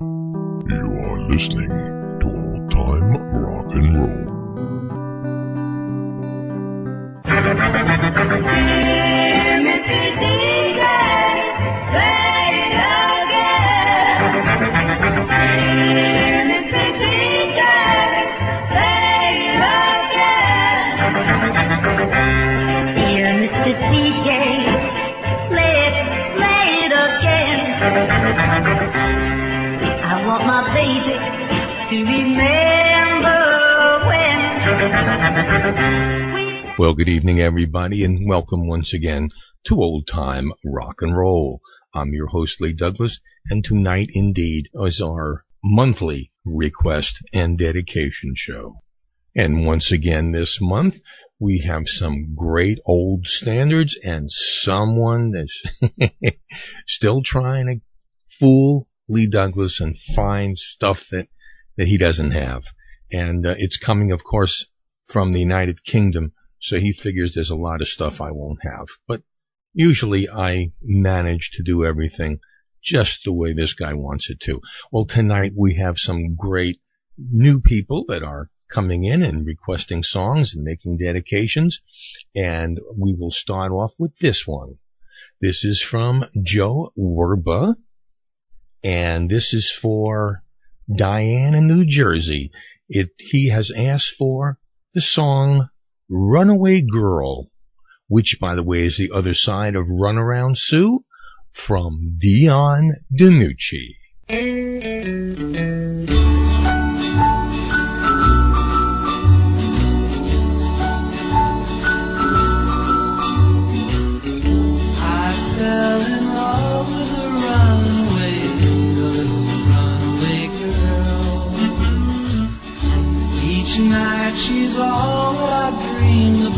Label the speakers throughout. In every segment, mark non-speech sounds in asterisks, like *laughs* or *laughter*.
Speaker 1: You are listening to old time rock and roll. *laughs*
Speaker 2: Well, good evening, everybody, and welcome once again to Old Time Rock and Roll. I'm your host, Lee Douglas, and tonight indeed is our monthly request and dedication show. And once again this month, we have some great old standards and someone that's *laughs* still trying to fool Lee Douglas and find stuff that, that he doesn't have. And uh, it's coming, of course, from the United Kingdom, so he figures there's a lot of stuff I won't have. But usually I manage to do everything just the way this guy wants it to. Well, tonight we have some great new people that are coming in and requesting songs and making dedications. And we will start off with this one. This is from Joe Werba. And this is for Diana, New Jersey. It, he has asked for the song Runaway Girl, which by the way is the other side of Runaround Sue from Dion DiNucci.
Speaker 3: She's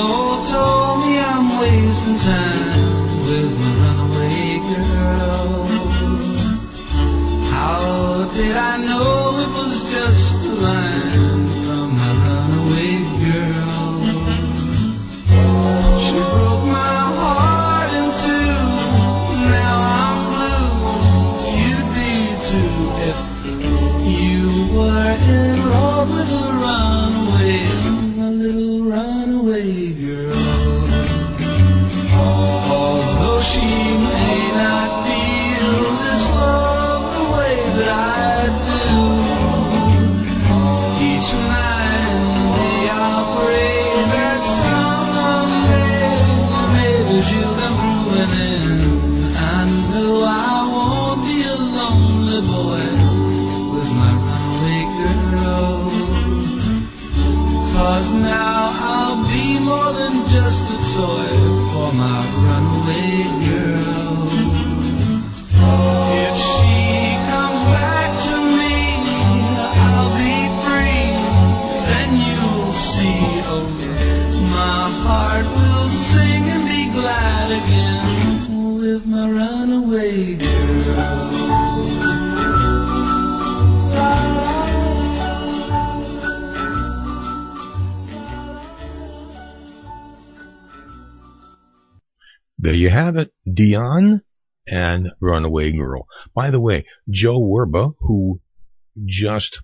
Speaker 3: about, little runaway girl. She used
Speaker 2: have it, Dion and Runaway Girl. By the way, Joe Werba, who just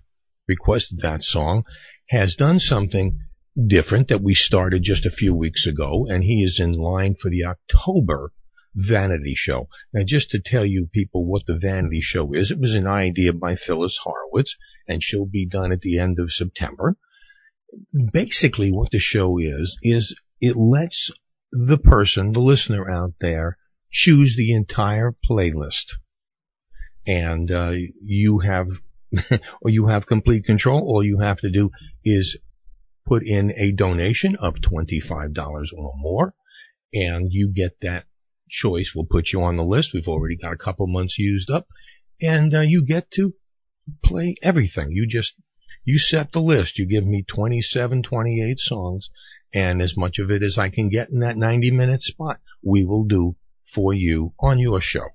Speaker 2: requested that song, has done something different that we started just a few weeks ago, and he is in line for the October Vanity Show. Now, just to tell you people what the Vanity Show is, it was an idea by Phyllis Horowitz, and she'll be done at the end of September. Basically, what the show is, is it lets the person, the listener out there, choose the entire playlist. And uh, you have, *laughs* or you have complete control. All you have to do is put in a donation of $25 or more, and you get that choice. We'll put you on the list. We've already got a couple months used up, and uh, you get to play everything. You just, you set the list. You give me 27, 28 songs and as much of it as I can get in that 90 minute spot, we will do for you on your show.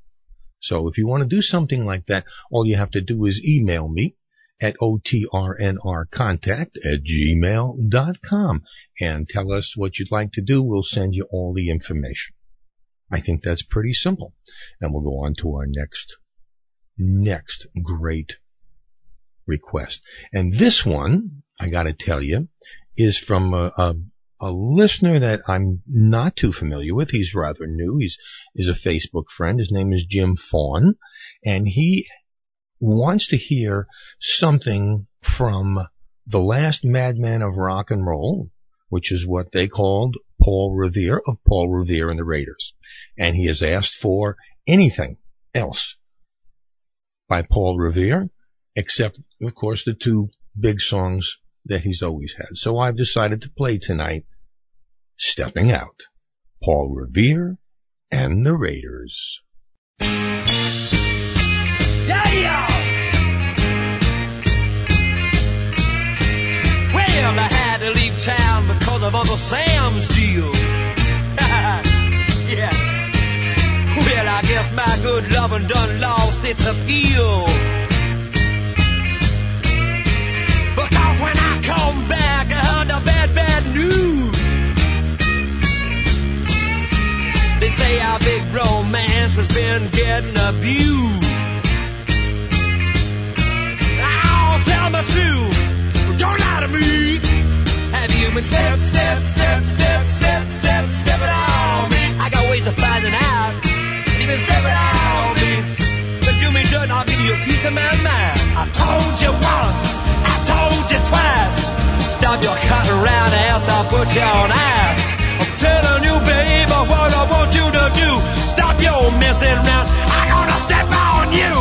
Speaker 2: So if you want to do something like that, all you have to do is email me at otrnrcontact at gmail.com and tell us what you'd like to do. We'll send you all the information. I think that's pretty simple. And we'll go on to our next, next great request. And this one, I gotta tell you, is from a, a, a listener that I'm not too familiar with. He's rather new. He's, is a Facebook friend. His name is Jim Fawn. And he wants to hear something from the last madman of rock and roll, which is what they called Paul Revere of Paul Revere and the Raiders. And he has asked for anything else by Paul Revere, except, of course, the two big songs that he's always had. So I've decided to play tonight Stepping Out, Paul Revere and the Raiders.
Speaker 4: Yeah, yeah. Well, I had to leave town because of Uncle Sam's deal. *laughs* yeah. Well, I guess my good lovin' done lost its appeal. Because when I come back, I heard the bad, bad news. Say our big romance has been getting abused. Oh, tell me true. Don't lie to me. Have you been step, step, step, step, step, step, step stepping on me? I got ways of finding out. You been stepping on me. But do me dirt I'll give you a piece of my mind. I told you once. I told you twice. Stop your cutting around else I'll put you on ice. What I want you to do. Stop your messing around. I'm gonna step on you.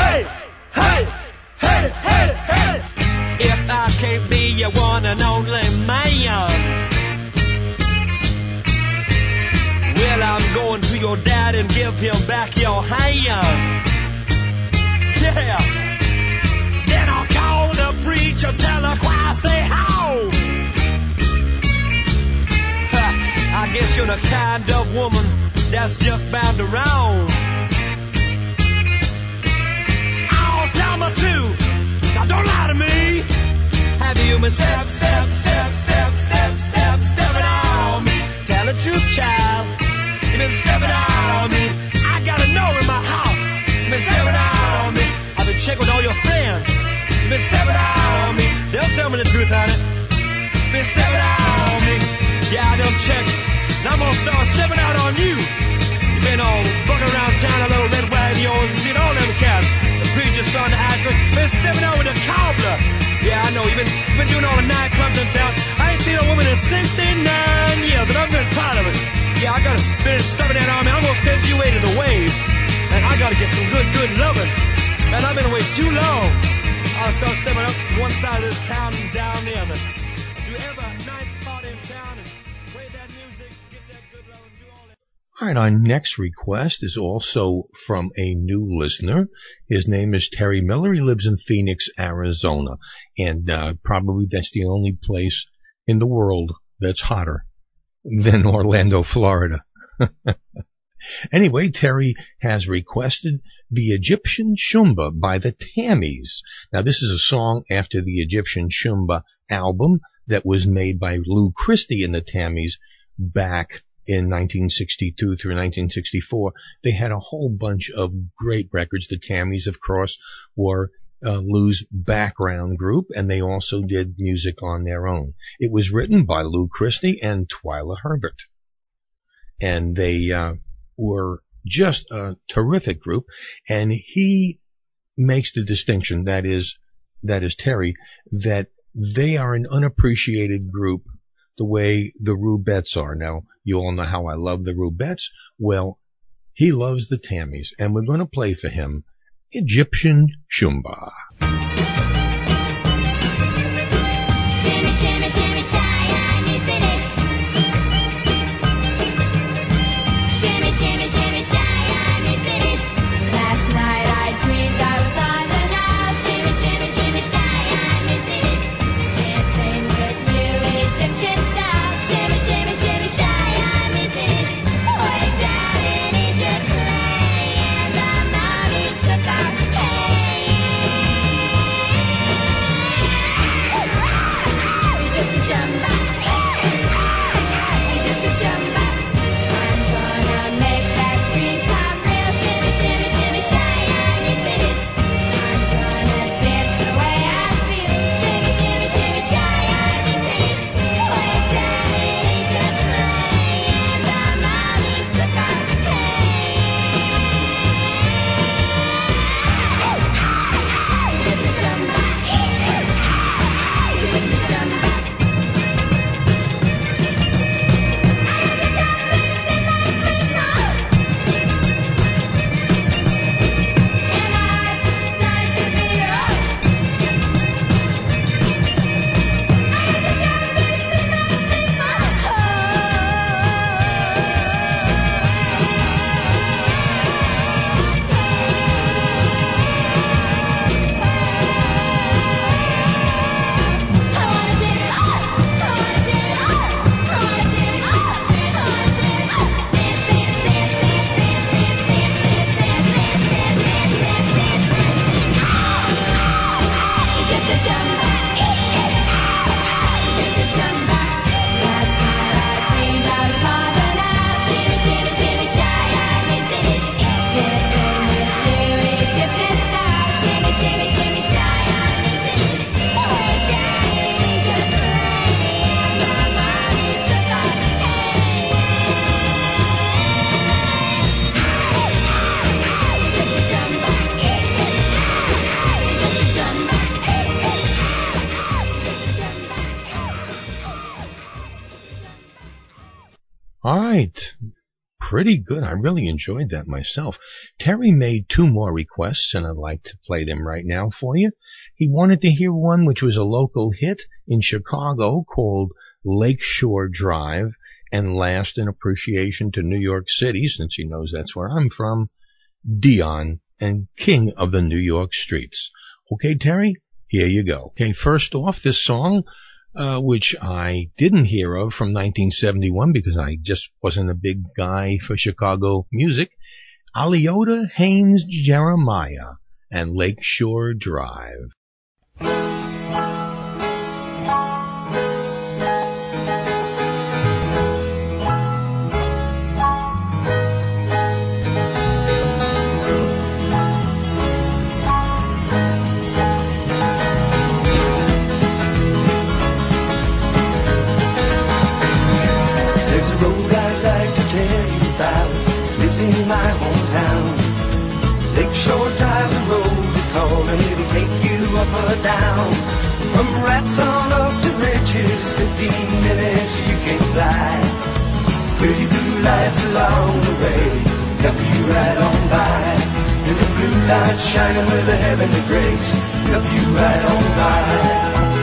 Speaker 4: Hey, hey, hey, hey, hey. If I can't be your one and only man, well, I'm going to your dad and give him back your hand. Yeah. Then I'll call the preacher, tell the choir stay home. Guess you're the kind of woman that's just bound around. Oh, tell me true. Now don't lie to me. Have you been step, step, step, step, step, step, stepping on me? Tell the truth, child. You been stepping out on me. I gotta know in my heart. You been stepping out on me. I've been checking with all your friends. You been stepping out on me. They'll tell me the truth, honey. You been stepping out on me. Yeah, I done checked. Now I'm gonna start stepping out on you. You been all bucking around town, a little red wagon yours, and seen all them cats. The preacher's son, the Ashford, been stepping out with a cobbler. Yeah, I know. You've been, you've been doing all the nightclubs in town. I ain't seen a woman in 69 years, and I've been tired of it. Yeah, I gotta finish stuffing that army. I'm gonna send you away to the waves. And I gotta get some good, good loving. And I've been away too long. I'll start stepping up one side of this town and down the other. Do every nice spot in town All
Speaker 2: right, our next request is also from a new listener. His name is Terry Miller. He lives in Phoenix, Arizona, and uh, probably that's the only place in the world that's hotter than Orlando, Florida. *laughs* anyway, Terry has requested the Egyptian Shumba by the Tammys. Now, this is a song after the Egyptian Shumba album that was made by Lou Christie and the Tammys back in 1962 through 1964. They had a whole bunch of great records. The Tammys, of course, were uh, Lou's background group, and they also did music on their own. It was written by Lou Christie and Twyla Herbert, and they uh, were just a terrific group. And he makes the distinction that is that is Terry that they are an unappreciated group the way the Rubettes are. Now, you all know how I love the Rubettes. Well, he loves the Tammys, and we're going to play for him Egyptian Shumba.
Speaker 5: Shimmy, shimmy, shimmy,
Speaker 2: Pretty good. I really enjoyed that myself. Terry made two more requests, and I'd like to play them right now for you. He wanted to hear one which was a local hit in Chicago called Lakeshore Drive, and last in appreciation to New York City, since he knows that's where I'm from, Dion and King of the New York Streets. Okay, Terry, here you go. Okay, first off, this song, uh, which I didn't hear of from 1971 because I just wasn't a big guy for Chicago music. Aliotta Haynes Jeremiah and Lakeshore Drive.
Speaker 6: Take you up or down. From rats on up to riches, 15 minutes you can fly. Pretty blue lights along the way, help you right on by. And the blue lights shining with a heavenly grace, help you right on by.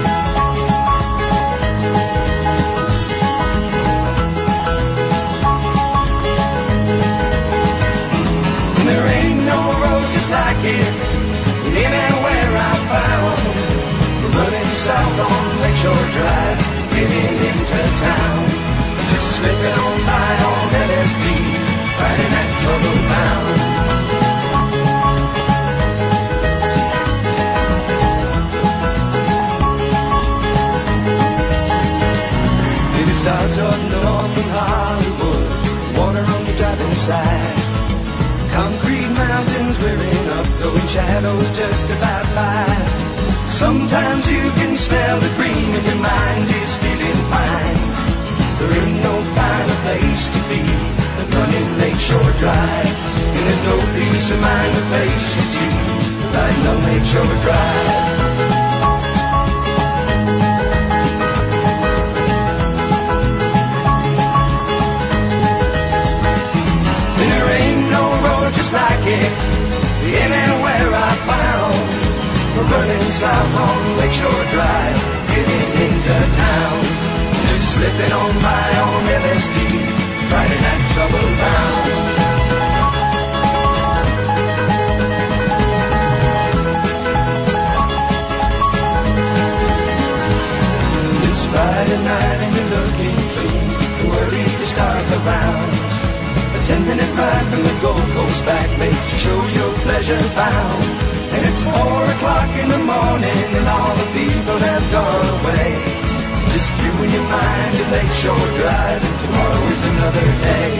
Speaker 6: South on Lakeshore Drive, getting into town. Just slipping on by on LSD, fighting that trouble bound. And it starts up north from Hollywood, water on your driving side. Concrete mountains rearing up, throwing shadows just about five. Sometimes you smell the green if your mind is feeling fine. There ain't no finer place to be than running Lakeshore Drive. And there's no peace of mind or place you see riding on Lakeshore Drive. Running south on Lakeshore Drive, getting into town. Just slipping on by on LSD, fighting that trouble bound. This Friday night and you're looking clean, too early to start the rounds. A ten minute ride from the Gold Coast back makes you show your pleasure bound. And four o'clock in the morning and all the people have gone away. Just you and your mind to Lakeshore Drive and tomorrow is another day.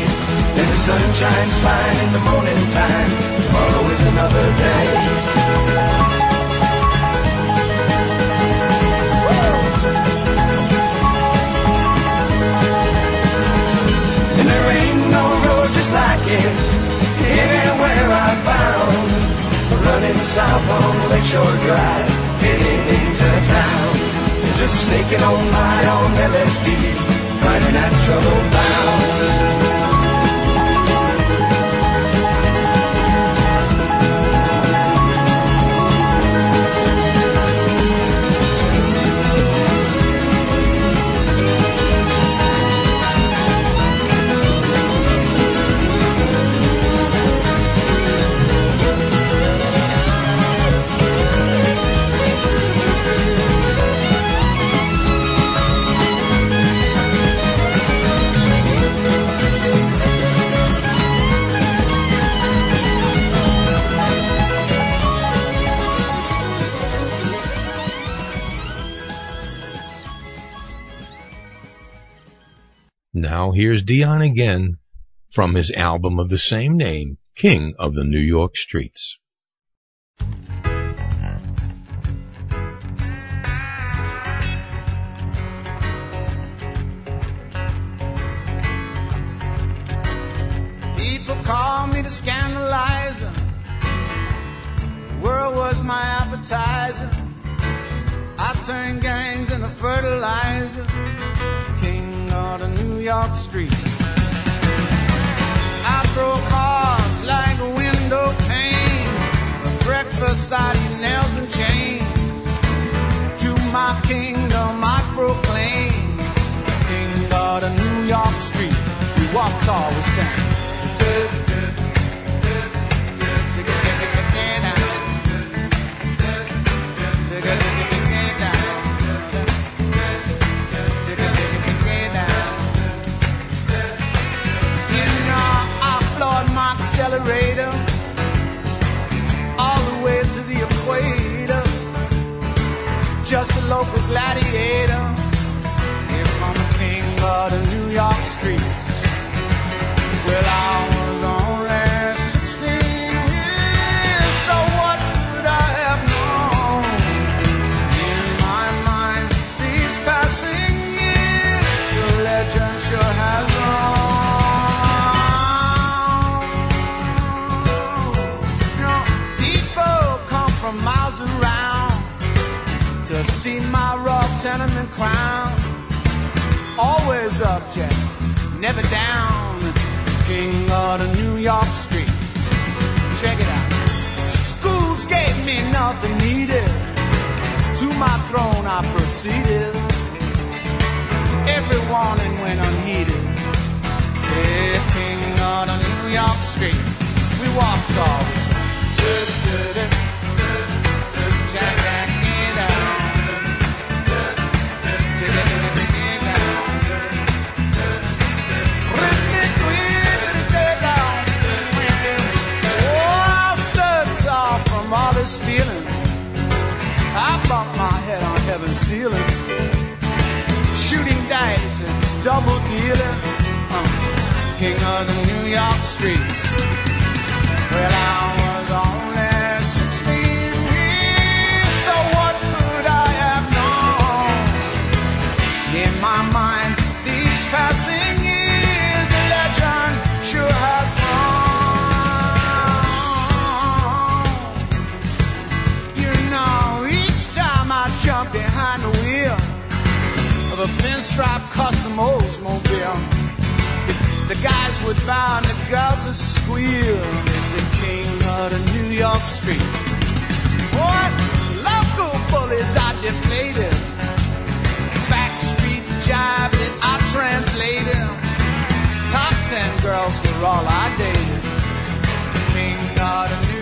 Speaker 6: And the sun shines fine in the morning time, tomorrow is another day. And there ain't no road just like it anywhere I found. Running south on Lakeshore Drive, heading into town. Just sneaking on by on LSD, finding that trouble bound.
Speaker 2: Now here's Dion again from his album of the same name, King of the New York Streets.
Speaker 7: People call me the scandalizer. The World was my appetizer. I turned gangs into fertilizer. King of the York streets. throw cards like a window pane. For breakfast I eat nails and chains. To my kingdom I proclaim. King of New York Street. We walk tall, we sang. Accelerator all the way to the equator. Just a local gladiator. Here comes King of the New York streets. Well, I Always object, never down. King of the New York street. Check it out. Schools gave me nothing needed. To my throne I proceeded. Every warning went unheeded. Yeah, King of the New York street. We walked all ceiling, shooting dice and double dealing. Uh, king of the New York street. Well, I custom Oldsmobile, the, guys would bow and the girls would squeal. They said, King of New York street. What? Local bullies are deflated. Backstreet jive that I translated. Top ten girls were all I dated. King of the New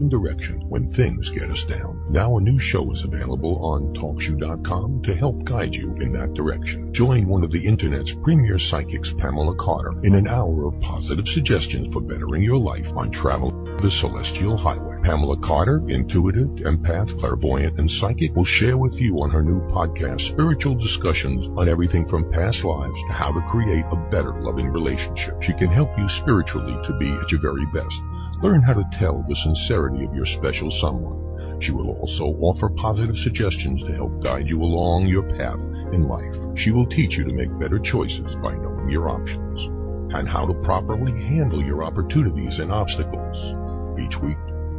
Speaker 7: and
Speaker 8: direction when things get us down. Now a new show is available on TalkShoe.com to help guide you in that direction. Join one of the internet's premier psychics, Pamela Carter, in an hour of positive suggestions for bettering your life on travel the celestial highway. Pamela Carter, intuitive, empath, clairvoyant, and psychic, will share with you on her new podcast spiritual discussions on everything from past lives to how to create a better loving relationship. She can help you spiritually to be at your very best. Learn how to tell the sincerity of your special someone. She will also offer positive suggestions to help guide you along your path in life. She will teach you to make better choices by knowing your options and how to properly handle your opportunities and obstacles. Each week,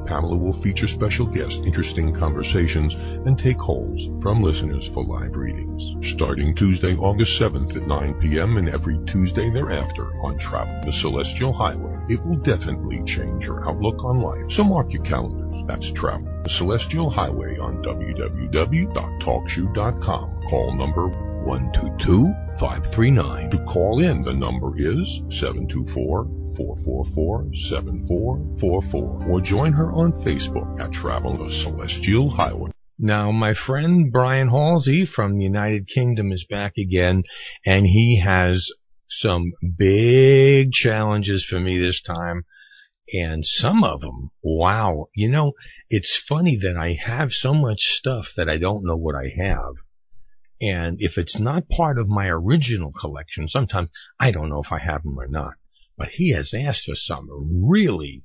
Speaker 8: Pamela will feature special guests, interesting conversations, and take calls from listeners for live readings. Starting Tuesday, August 7th at 9 p.m. and every Tuesday thereafter on Travel the Celestial Highway. It will definitely change your outlook on life. So mark your calendars. That's Travel the Celestial Highway on www.talkshoe.com. Call number 122-539. To call in, the number is 724 444-7444 or join her on Facebook at Travel the Celestial Highway.
Speaker 2: Now, my friend Brian Halsey from the United Kingdom is back again, and he has some big challenges for me this time. And some of them, wow, you know, it's funny that I have so much stuff that I don't know what I have. And if it's not part of my original collection, sometimes I don't know if I have them or not but he has asked for some really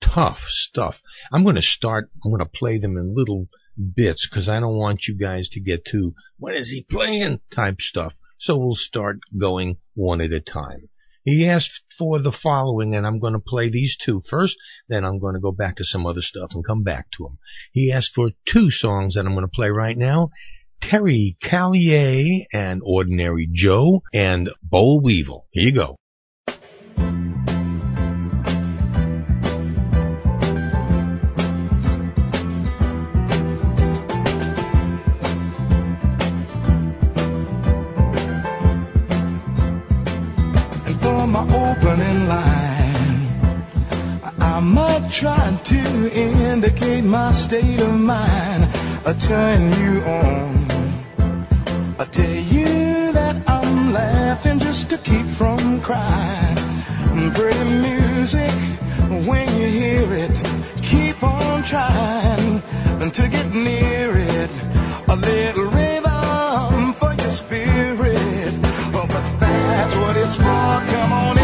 Speaker 2: tough stuff. I'm going to start, I'm going to play them in little bits because I don't want you guys to get too, what is he playing type stuff. So we'll start going one at a time. He asked for the following and I'm going to play these two first, then I'm going to go back to some other stuff and come back to him. He asked for two songs that I'm going to play right now. Terry Callier and Ordinary Joe and Boll Weevil. Here you go.
Speaker 9: Trying to indicate my state of mind. I turn you on. I tell you that I'm laughing just to keep from crying. Pretty music, when you hear it, keep on trying to get near it. A little rhythm for your spirit. Oh, but that's what it's for. Come on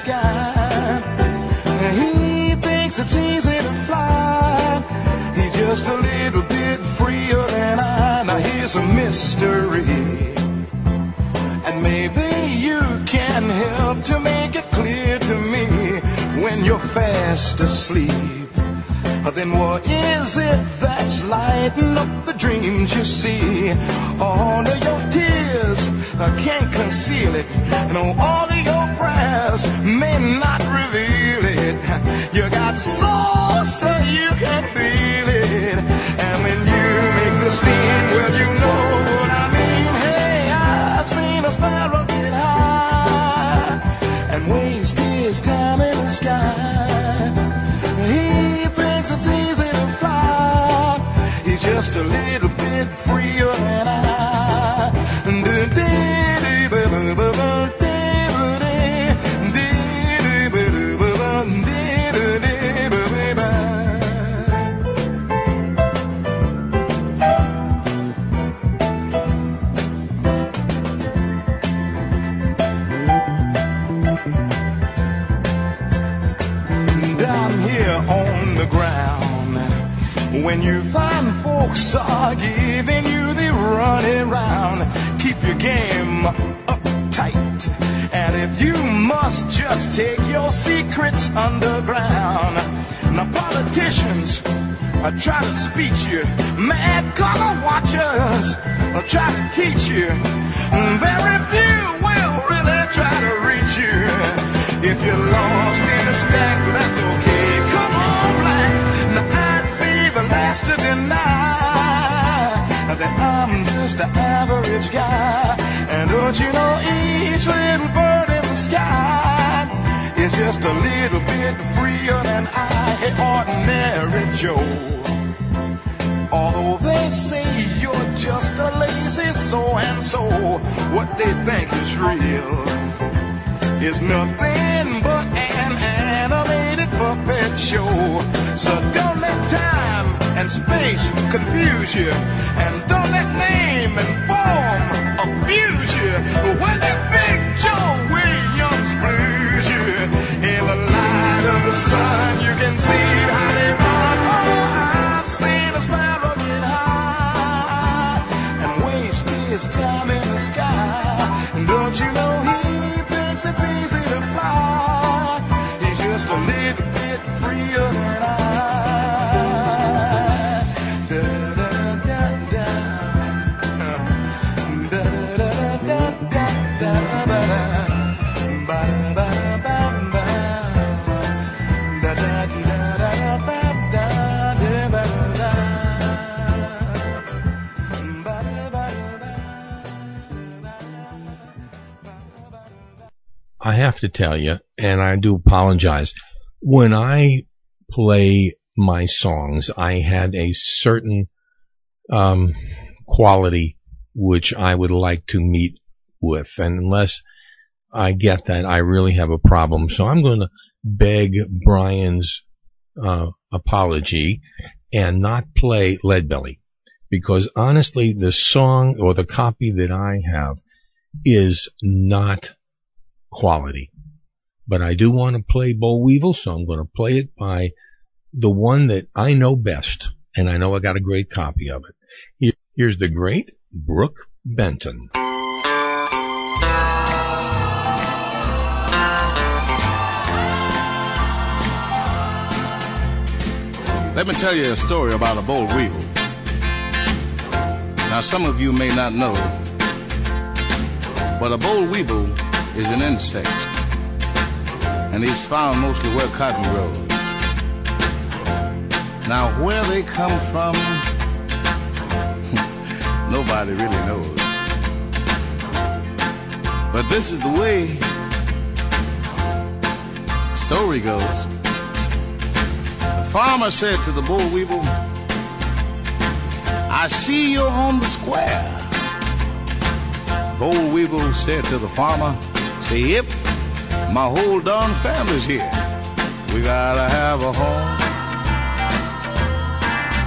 Speaker 9: sky. He thinks it's easy to fly. He's just a little bit freer than I. Now here's a mystery. And maybe you can help to make it clear to me when you're fast asleep. Then what is it that's lighting up the dreams you see? All of your tears I can't conceal it. And all prayers may not reveal it. You got soul so you can feel it. And when you make the scene, well, you know what I mean. Hey, I've seen a sparrow get high and waste his time in the sky. He thinks it's easy to fly. He's just a little bit freer than I. are giving you the running round, keep your game uptight. And if you must just take your secrets underground. Now politicians are trying to speech you, mad color watchers are trying to teach you. Very few will really try to reach you. If you're lost in a stack, that's okay. Come on, black. Now I'd be the last to deny just an average guy. And don't you know each little bird in the sky is just a little bit freer than I, ordinary Joe. Although they say you're just a lazy so and so, what they think is real is nothing but an animated puppet show. So don't let time and space confuse you, and you. When
Speaker 2: have to tell you, and I do apologize, when I play my songs, I had a certain um, quality which I would like to meet with, and unless I get that, I really have a problem. So I'm going to beg Brian's uh, apology and not play Leadbelly, because honestly, the song or the copy that I have is not quality. But I do want to play Boll Weevil, so I'm going to play it by the one that I know best, and I know I got a great copy of it. Here's the great Brook Benton.
Speaker 10: Let me tell you a story about a boll weevil. Now, some of you may not know, but a boll weevil is an insect, and he's found mostly where cotton grows. Now, where they come from, *laughs* nobody really knows. But this is the way the story goes. The farmer said to the boll weevil, I see you're on the square. Boll weevil said to the farmer, say, yep, my whole darn family's here. We gotta have a home.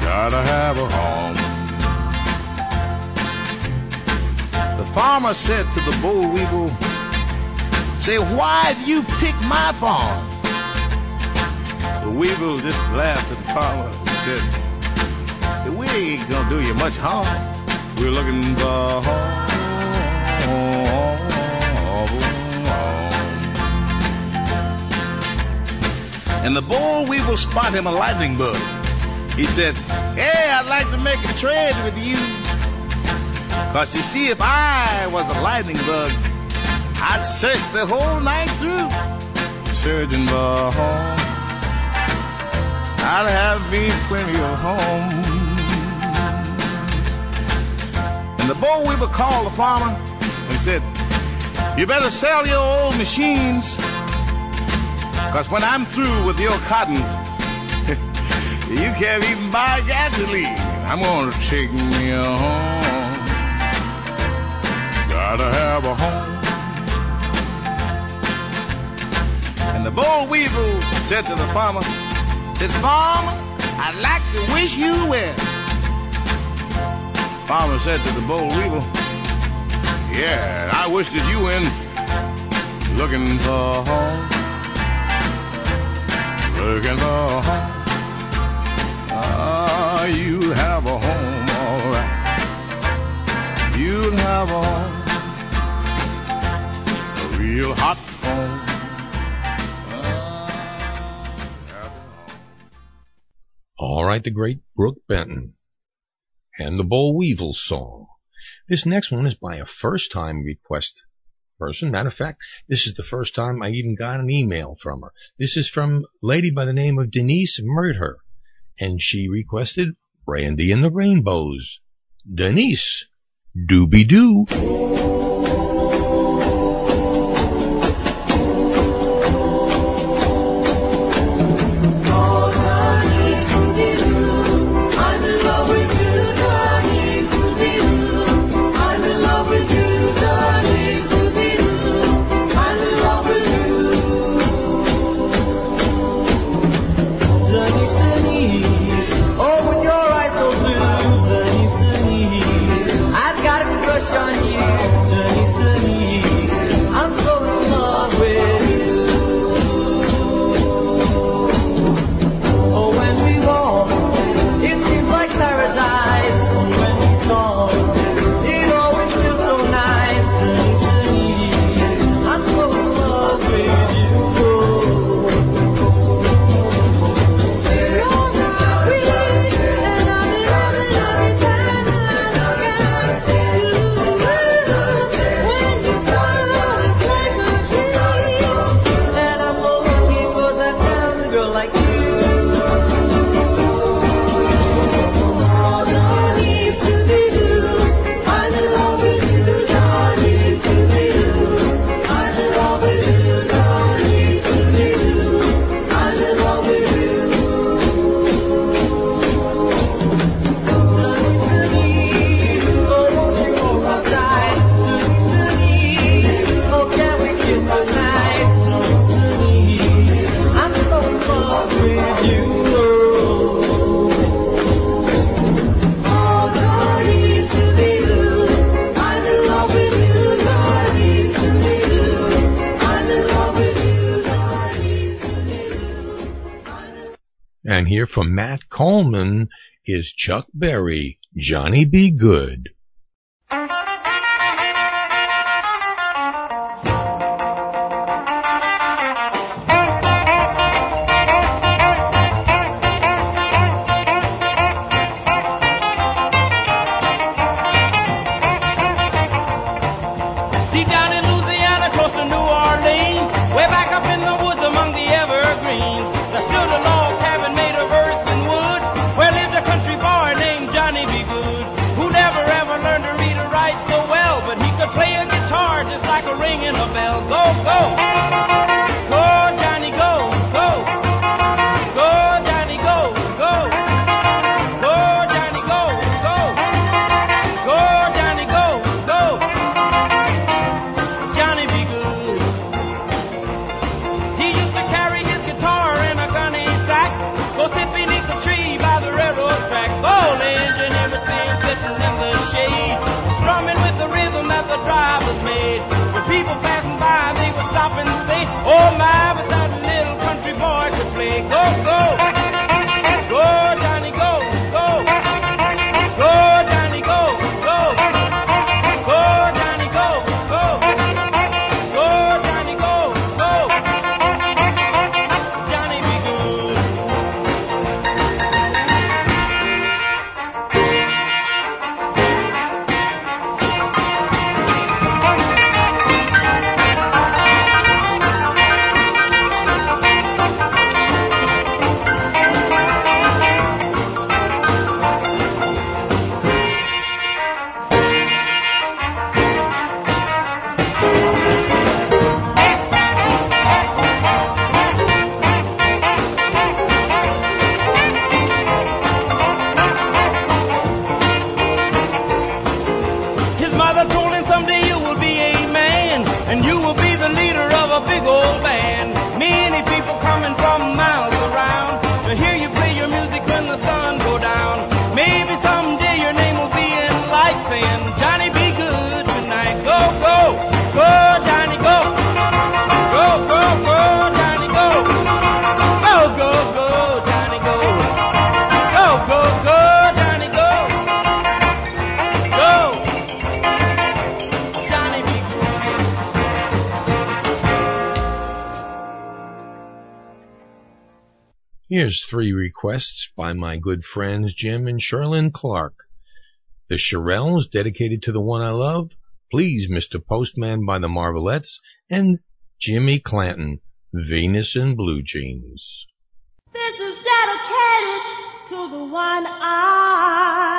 Speaker 10: Gotta have a home. The farmer said to the boll weevil, say, why have you picked my farm? The weevil just laughed at the farmer and said, we ain't gonna do you much harm. We're looking for a home. And the boll weevil spot him a lightning bug. He said, Hey, I'd like to make a trade with you. Cause you see, if I was a lightning bug, I'd search the whole night through. For home. I'd have me plenty of homes. And the boll weevil called the farmer and said, You better sell your old machines. Cause when I'm through with your cotton, *laughs* you can't even buy gasoline. I'm gonna take me a home. Gotta have a home. And the boll weevil said to the farmer, said, Farmer, I'd like to wish you well. Farmer said to the boll weevil, Yeah, I wish that you in looking for a home. Home. Ah, you'll have a home, all right. You'll have a home. A real hot home.
Speaker 2: All right, the great Brook Benton and the Boll Weevil song. This next one is by a first time request person. Matter of fact, this is the first time I even got an email from her. This is from a lady by the name of Denise Murder, and she requested Randy and the Rainbows. Denise, dooby doo. from Matt Coleman is Chuck Berry, Johnny
Speaker 11: B. Goode. my good
Speaker 2: friends Jim and Sherlyn Clark. The Shirelles dedicated to the one I love, Please Mr. Postman by the Marvelettes, and Jimmy Clanton, Venus in Blue Jeans.
Speaker 12: This is dedicated to the one I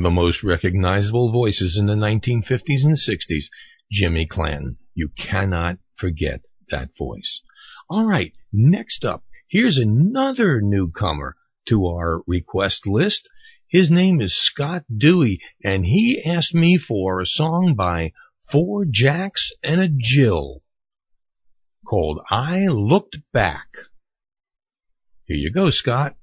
Speaker 3: of the
Speaker 13: most recognizable voices in the 1950s and 60s, Jimmy Clanton. You cannot forget that voice. All right, next up, here's another newcomer to our request list. His name is Scott Dewey, and he asked me for a song by Four Jacks and a Jill called I Looked Back. Here you go, Scott.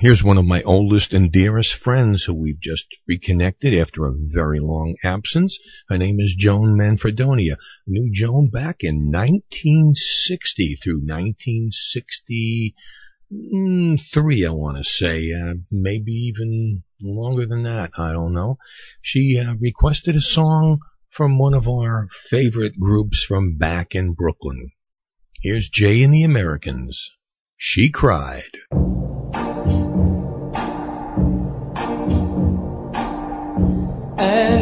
Speaker 13: Here's one of my oldest and dearest friends who we've just reconnected after a very long absence. Her name is Joan Manfredonia. I knew Joan back in 1960 through 1963, I want to say, uh, maybe even longer than that. I don't know. She uh, requested a song from one of our favorite groups from back in Brooklyn. Here's Jay and the Americans. She cried.
Speaker 3: and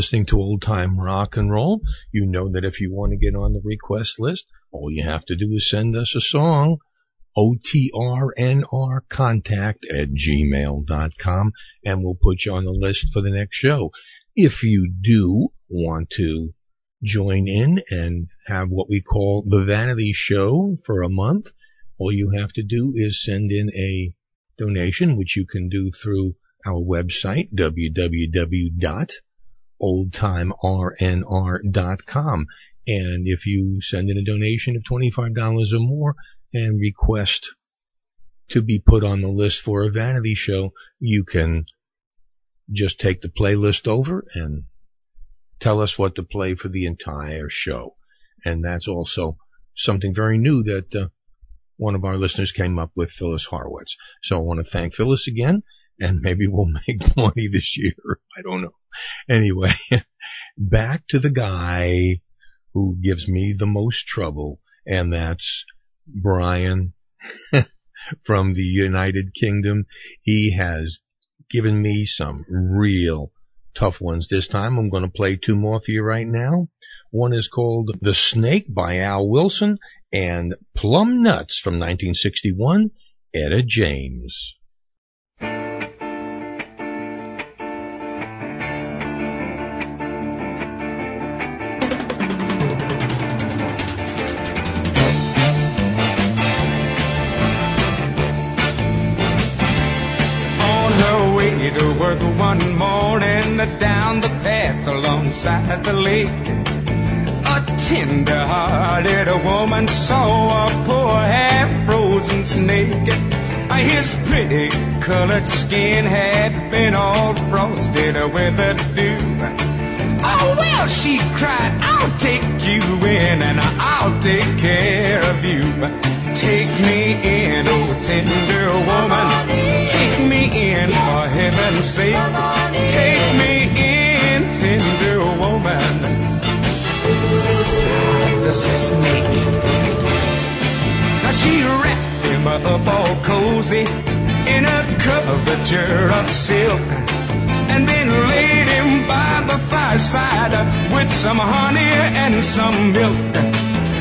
Speaker 2: listening to old time rock and roll. You know that if you want to get on the request list, all you have to do is send us a song. OTRNR contact at gmail.com and we'll put you on the list for the next show. If you do want to join in and have what we call the vanity show for a month, all you have to do is send in a donation, which you can do through our website, www.oldtimernr.com. And if you send in a donation of $25 or more and request to be put on the list for a vanity show, you can just take the playlist over and tell us what to play for the entire show. And that's also something very new that uh, one of our listeners came up with, Phyllis Harwitz. So I want to thank Phyllis again, and maybe we'll *laughs* make money this year. *laughs* I don't know. Anyway, *laughs* back to the guy who gives me the most trouble, and that's Brian from the United Kingdom. He has given me some real tough ones this time. I'm going to play two more for you right now. One is called The Snake by Al Wilson and Plum Nuts from 1961, Etta James.
Speaker 14: Path the lake. A tender-hearted woman saw a poor half-frozen snake. His pretty colored skin had been all frosted with the dew. Oh well, she cried, I'll take you in and I'll take care of you. Take me in, oh tender woman. Take me in for heaven's sake. Take me in, tender woman. The snake. Now she wrapped him up all cozy in a coverture of silk and then laid him by the fireside with some honey and some milk.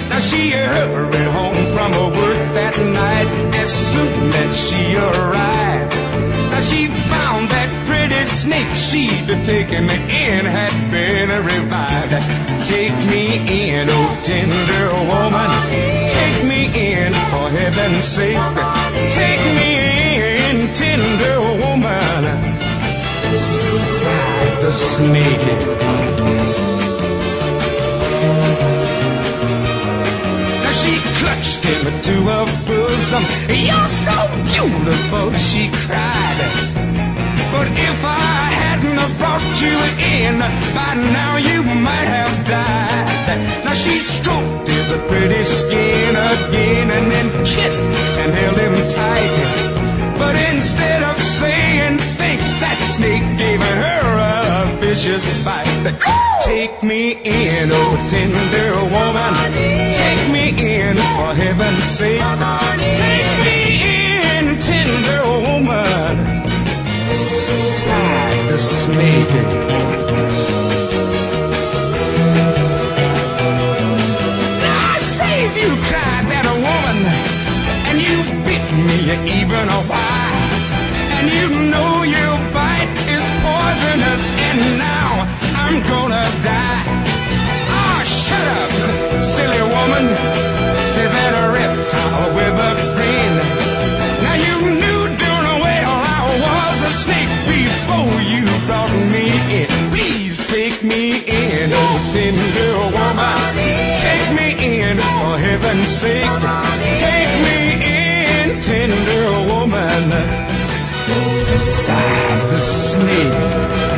Speaker 14: Now she hurried home from her work that night as soon as she arrived. Now she found that snake she'd taken in had been revived. Take me in, oh tender woman. Take me in, for heaven's sake. Take me in, tender woman. Sighed the snake.
Speaker 15: she clutched him to her bosom. You're so beautiful, she cried. But if I hadn't have brought you in, by now you might have died. Now she stroked his pretty skin again and then kissed and held him tight. But instead of saying thanks, that snake gave her a vicious bite. Take me in, oh tender woman. Take me in, for heaven's sake. Take me I saved you, cried that woman, and you bit me even a while. And you know your bite is poisonous, and now I'm gonna die. Ah, shut up, silly woman, said that reptile with a grin. Me in, oh tender woman. Take me in, for heaven's sake. Take me in, tender woman. Sighed the snake.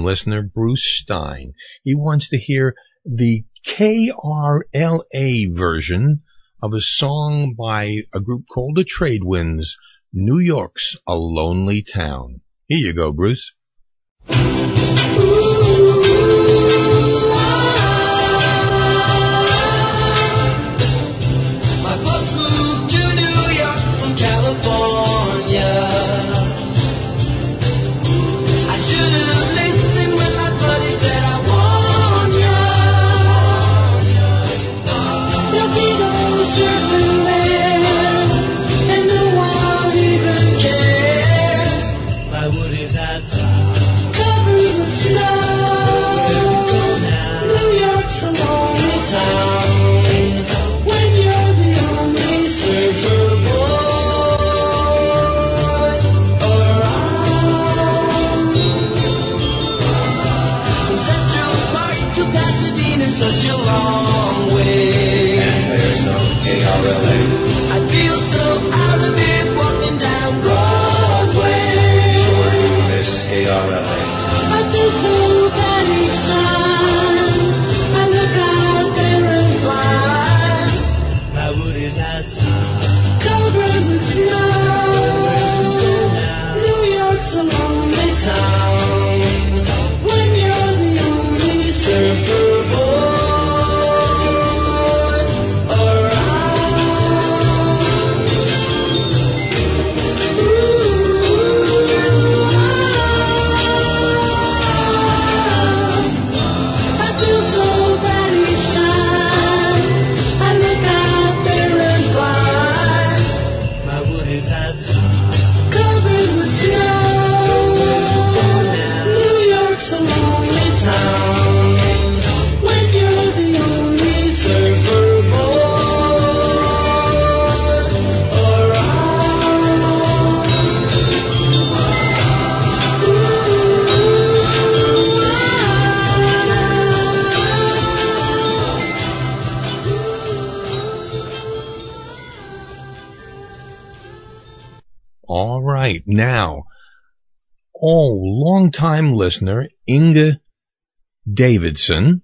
Speaker 2: Listener Bruce Stein. He wants to hear the KRLA version of a song by a group called the Trade Winds, New York's a Lonely Town. Here you go, Bruce. Long-time listener, Inga Davidson,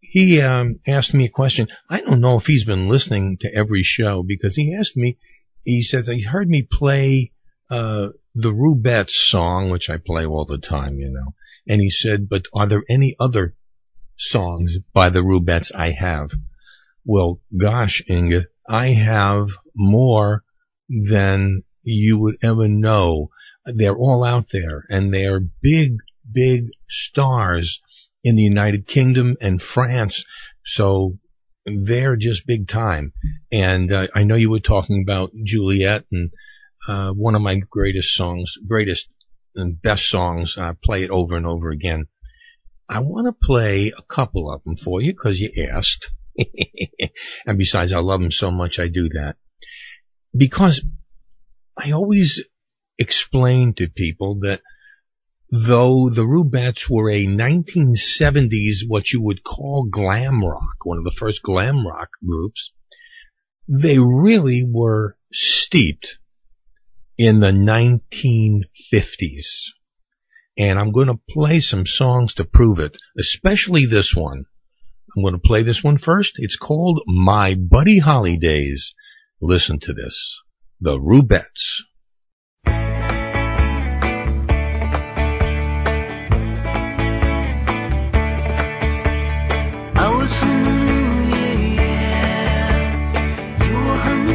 Speaker 2: he um, asked me a question. I don't know if he's been listening to every show because he asked me, he says, he heard me play uh, the Rubettes song, which I play all the time, you know. And he said, but are there any other songs by the Rubettes I have? Well, gosh, Inga, I have more than you would ever know. They're all out there and they're big, big stars in the United Kingdom and France. So they're just big time. And uh, I know you were talking about Juliet and uh, one of my greatest songs, greatest and best songs. I play it over and over again. I want to play a couple of them for you because you asked. *laughs* and besides, I love them so much, I do that. Because I always explain to people that though the Rubettes were a 1970s, what you would call glam rock, one of the first glam rock groups, they really were steeped in the 1950s. And I'm going to play some songs to prove it, especially this one. I'm going to play this one first. It's called My Buddy Holly Days. Listen to this. The Rubettes.
Speaker 16: 把我从梦夜惊醒我
Speaker 15: 和梦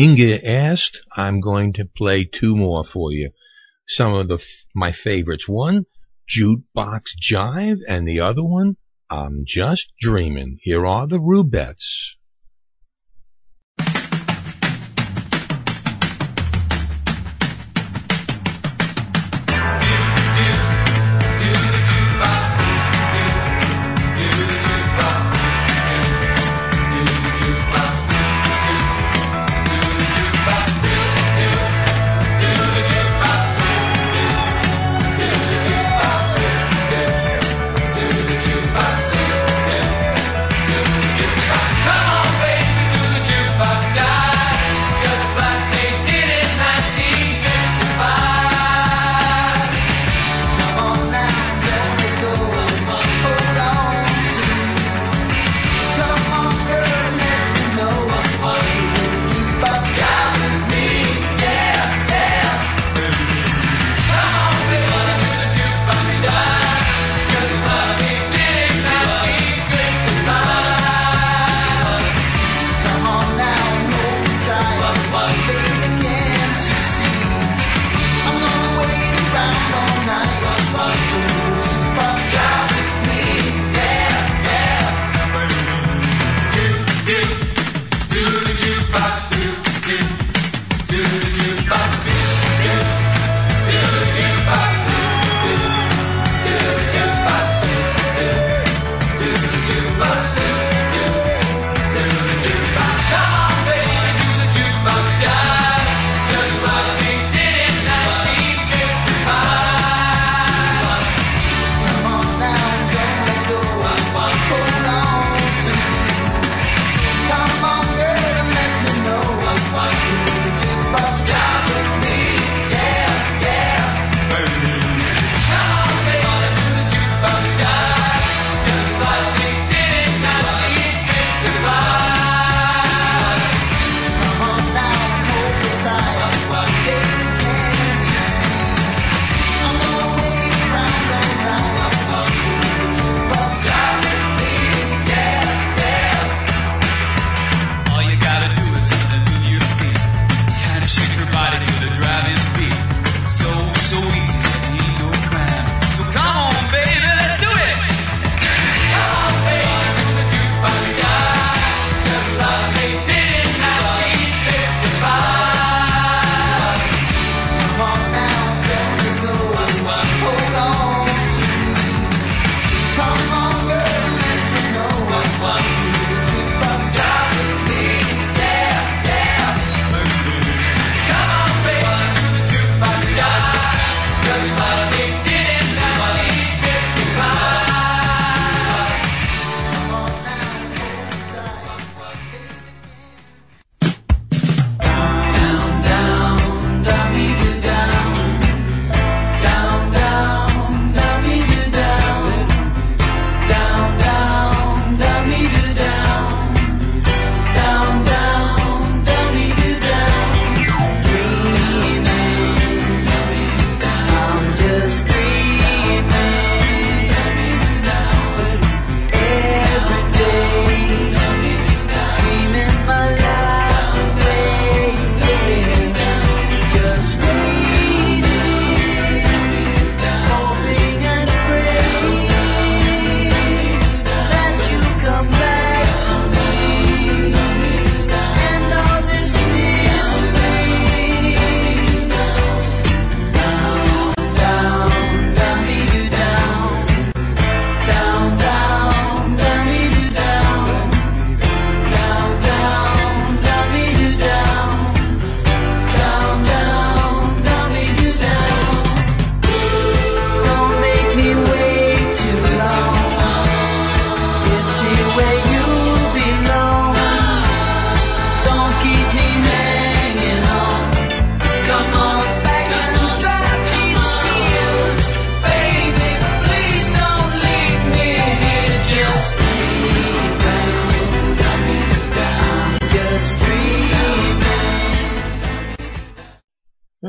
Speaker 15: Inga asked, I'm going to play two more for you. Some of the my favorites. One, Jukebox Jive, and the other one, I'm Just Dreaming. Here are the Rubettes.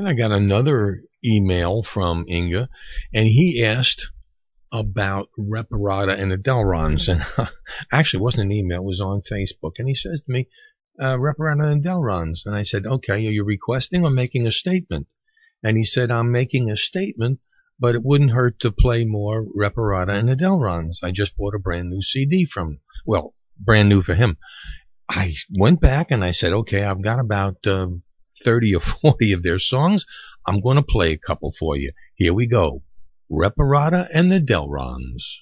Speaker 2: I got another email from Inga, and he asked about Reparata and the Delrons. And *laughs* actually, it wasn't an email, it was on Facebook. And he says to me, uh, Reparata and Delrons. And I said, okay, are you requesting or making a statement? And he said, I'm making a statement, but it wouldn't hurt to play more Reparata and the Delrons. I just bought a brand new CD from—well, brand new for him. I went back and I said, okay, I've got about uh, 30 or 40 of their songs. I'm going to play a couple for you. Here we go. Reparata and the Delrons.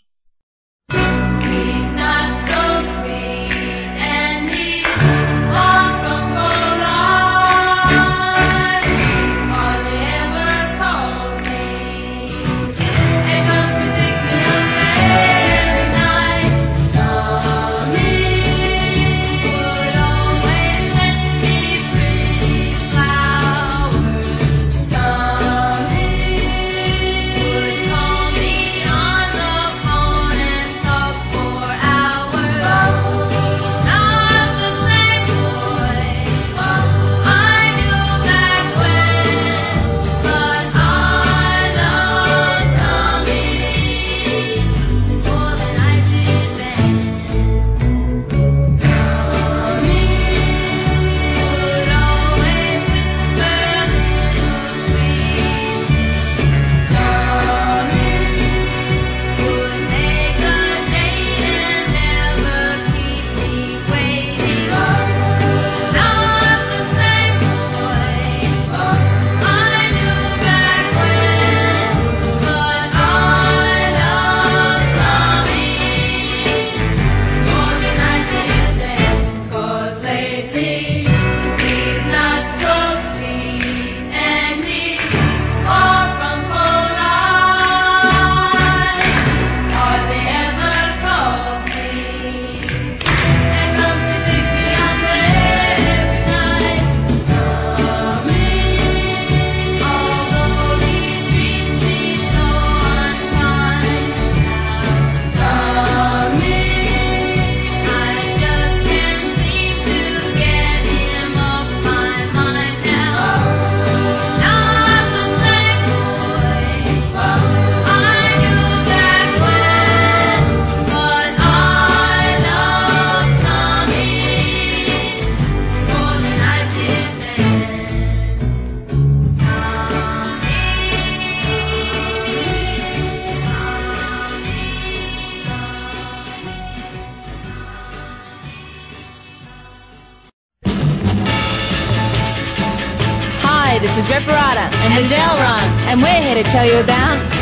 Speaker 17: and the
Speaker 5: Delron, and we're here to tell you about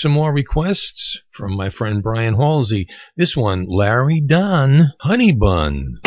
Speaker 2: some more requests from my friend Brian Halsey. This one, Larry Donn Honey Bun.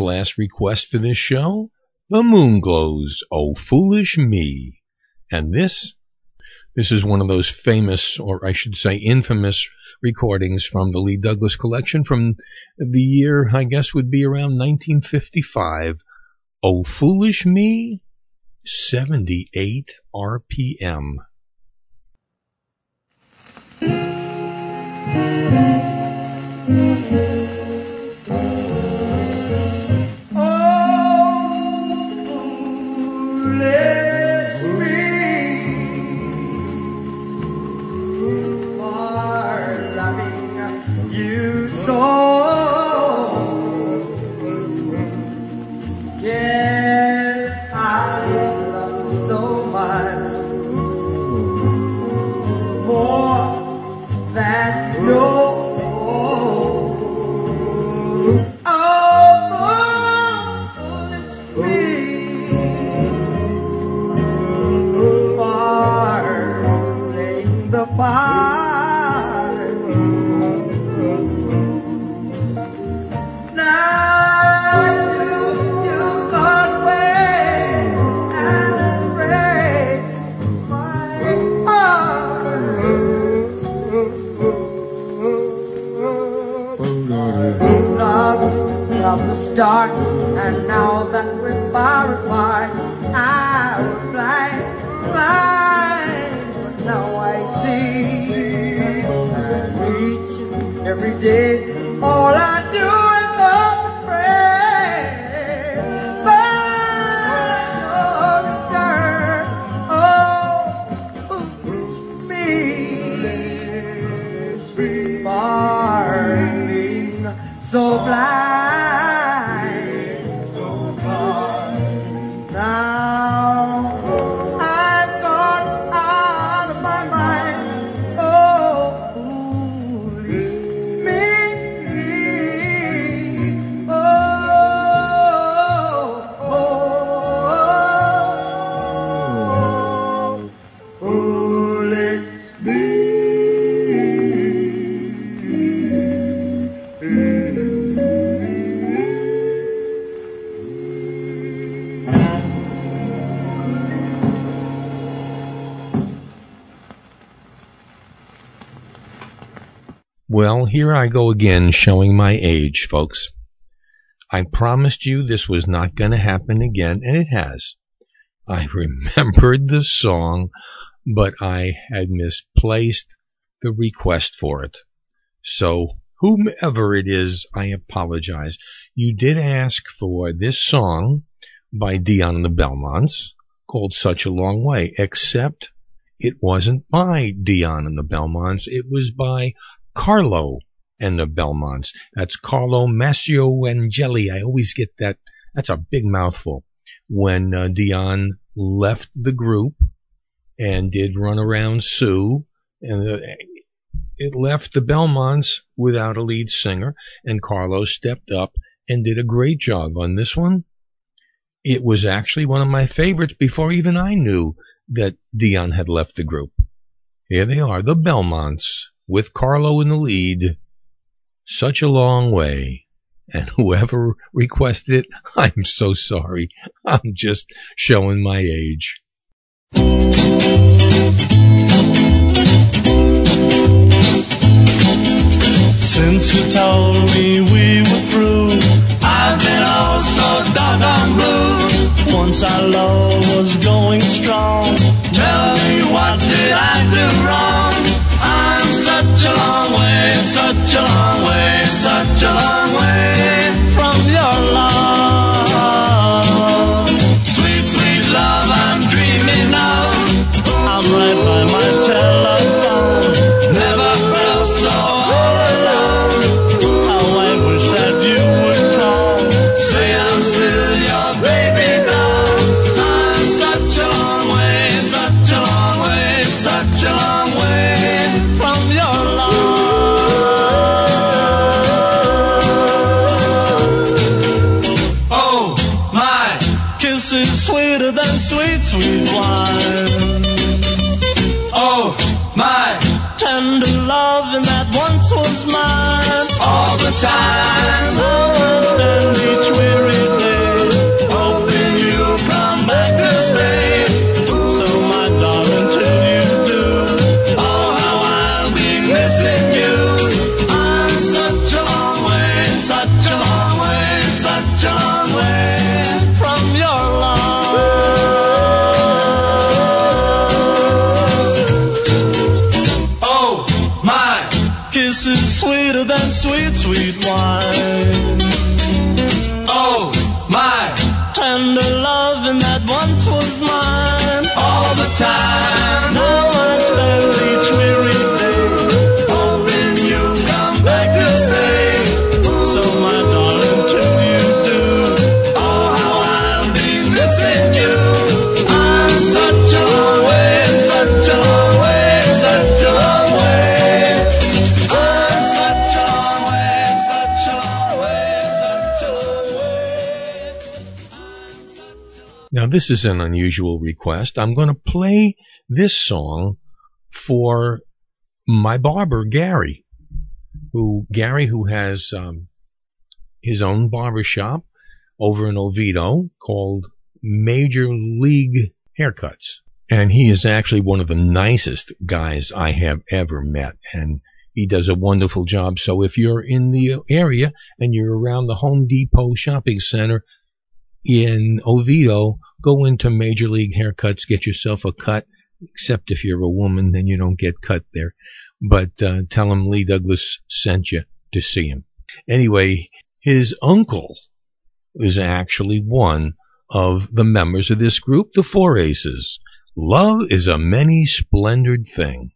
Speaker 6: Last
Speaker 2: request for this show. The Moonglows, oh foolish me. And this, this is one of those famous, or I should say infamous recordings from the Lee Douglas collection from the year, I guess would be around 1955. Oh foolish me, 78 RPM.
Speaker 18: All I
Speaker 2: I go again showing my age, folks. I promised you this was not going to happen again, and it has. I *laughs* remembered the song, but I had misplaced the request for it. So, whomever it is, I apologize. You did ask for this song by Dion and the Belmonts called Such a Long Way, except it wasn't by Dion and the Belmonts. It was by Carlo and the Belmonts. That's Carlo Mastrangelo. I always get that. That's a big mouthful. When uh, Dion left the group and did Run Around Sue, and uh, it left the Belmonts without a lead singer, and Carlo stepped up and did a great job on this one. It was actually one of my favorites before even I knew that Dion had left the group. Here they are, the Belmonts, with Carlo in the lead. Such a long way. And *laughs* whoever requested it, *laughs* I'm so sorry. I'm just showing my age.
Speaker 3: Since you told me we were through, I've been all so doggone blue. Once our love was going strong, tell me what did I do wrong? I'm such a long way, such a long such a long way
Speaker 2: this is an unusual request. I'm going to play this song for my barber, Gary, who, Gary, who has, um, his own barber shop over in Oviedo called Major League Haircuts. And he is actually one of the nicest guys I have ever met. And he does a wonderful job. So if you're in the area and you're around the Home Depot shopping center, in Oviedo, go into Major League Haircuts, get yourself a cut. Except if you're a woman, then you don't get cut there. But uh, tell him Lee Douglas sent you to see him. Anyway, his uncle is actually one of the members of this group, the Four Aces. Love is a many splendored thing.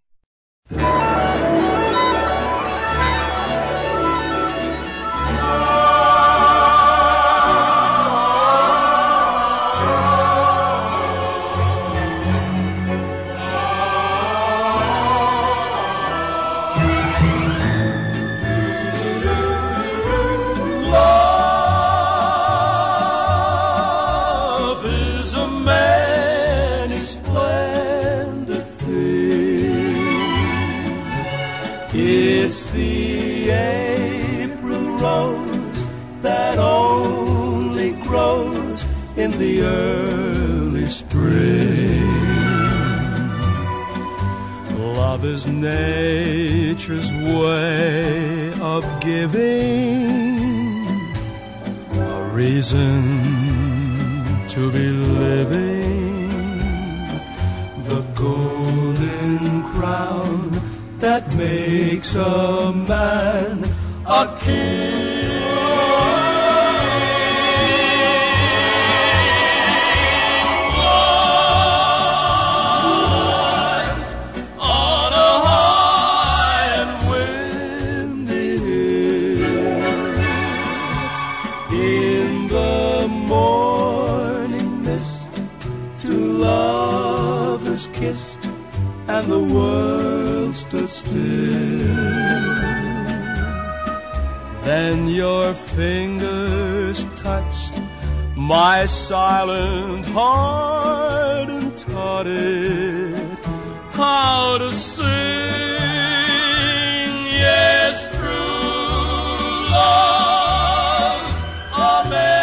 Speaker 3: It's the April rose that only grows in the early spring. Love is nature's way of giving a reason to be living. The that makes a man a king. On a high and the world still. Then your fingers touched my silent heart and taught it how to sing. Yes, true love, a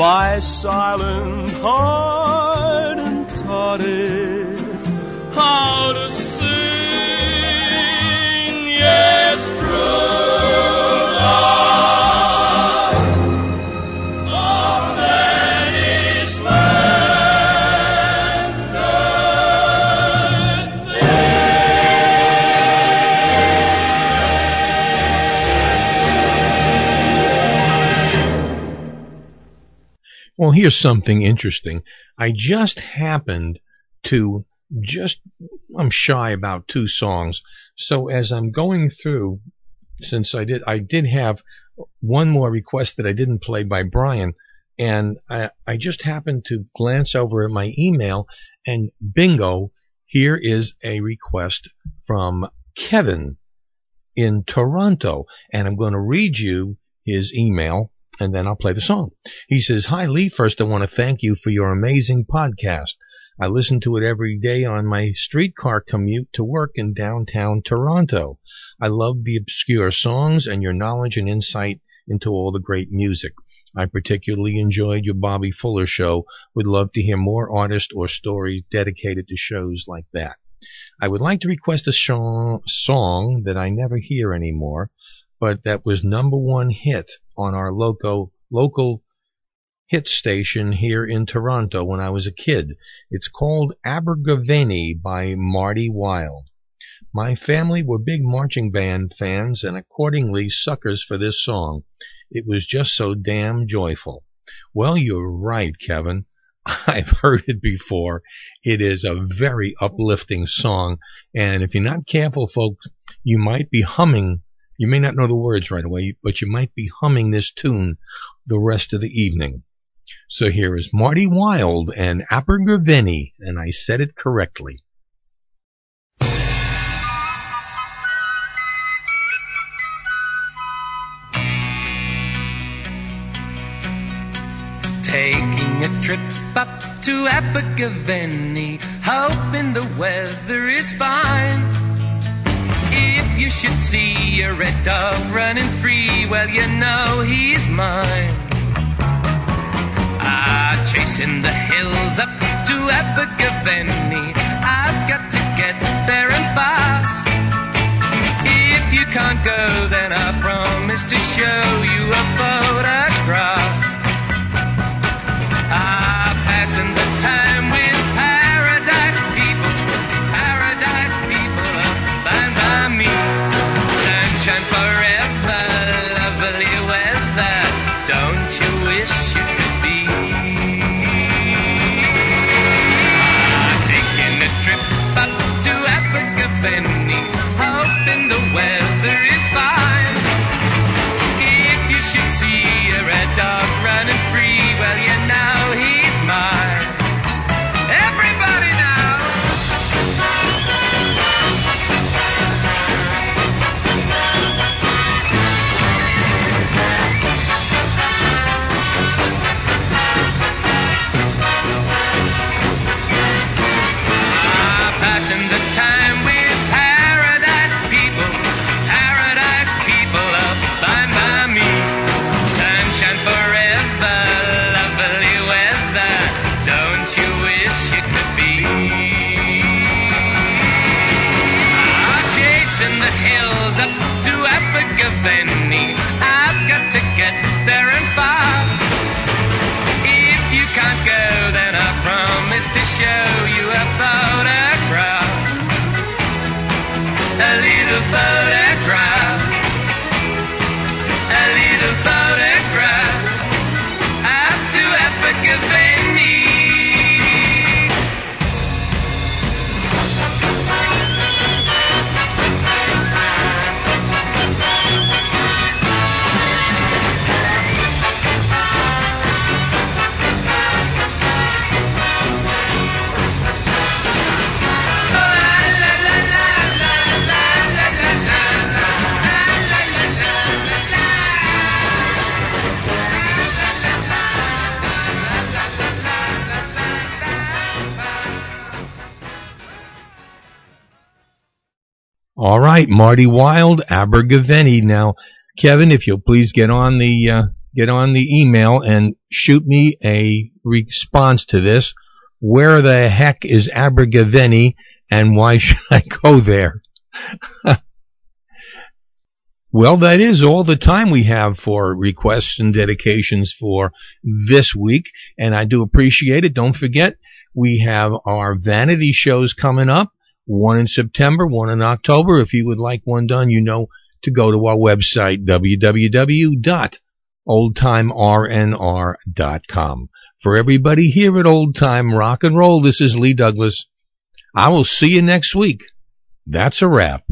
Speaker 3: my silent heart and taught it
Speaker 2: Well, here's something interesting. I just happened to just, I'm shy about two songs. So as I'm going through, since I did, I did have one more request that I didn't play by Brian, and I, I just happened to glance over at my email, and bingo, here is a request from Kevin in Toronto, and I'm going to read you his email and then I'll play the song. He says, Hi Lee, first I want to thank you for your amazing podcast. I listen to it every day on my streetcar commute to work in downtown Toronto. I love the obscure songs and your knowledge and insight into all the great music. I particularly enjoyed your Bobby Fuller show. Would love to hear more artists or stories dedicated to shows like that. I would like to request a song, that I never hear anymore, but that was number one hit on our local local hit station here in Toronto when I was a kid. It's called Abergavenny by Marty Wilde. My family were big marching band fans and accordingly suckers for this song. It was just so damn joyful. Well, you're right, Kevin. *laughs* I've heard it before. It is a very uplifting song, and if you're not careful, folks, you might be humming. You may not know the words right away, but you might be humming this tune the rest of the evening. So here is Marty Wilde and Abergavenny, and I said it correctly.
Speaker 19: Taking a trip up to Abergavenny, hoping the weather is fine. If you should see a red dog running free, well, you know he's mine. Ah, chasing the hills up to Abergavenny, I've got to get there and fast. If you can't go, then I promise to show you a photograph.
Speaker 2: Right, Marty Wilde, Abergavenny. Now, Kevin, if you'll please get on the uh, get on the email and shoot me a response to this. Where the heck is Abergavenny, and why should I go there? *laughs* well, that is all the time we have for requests and dedications for this week, and I do appreciate it. Don't forget, we have our vanity shows coming up one in September, one in October. If you would like one done, you know to go to our website, www.oldtimernr.com. For everybody here at Old Time Rock and Roll, this is Lee Douglas. I will see you next week. That's a wrap.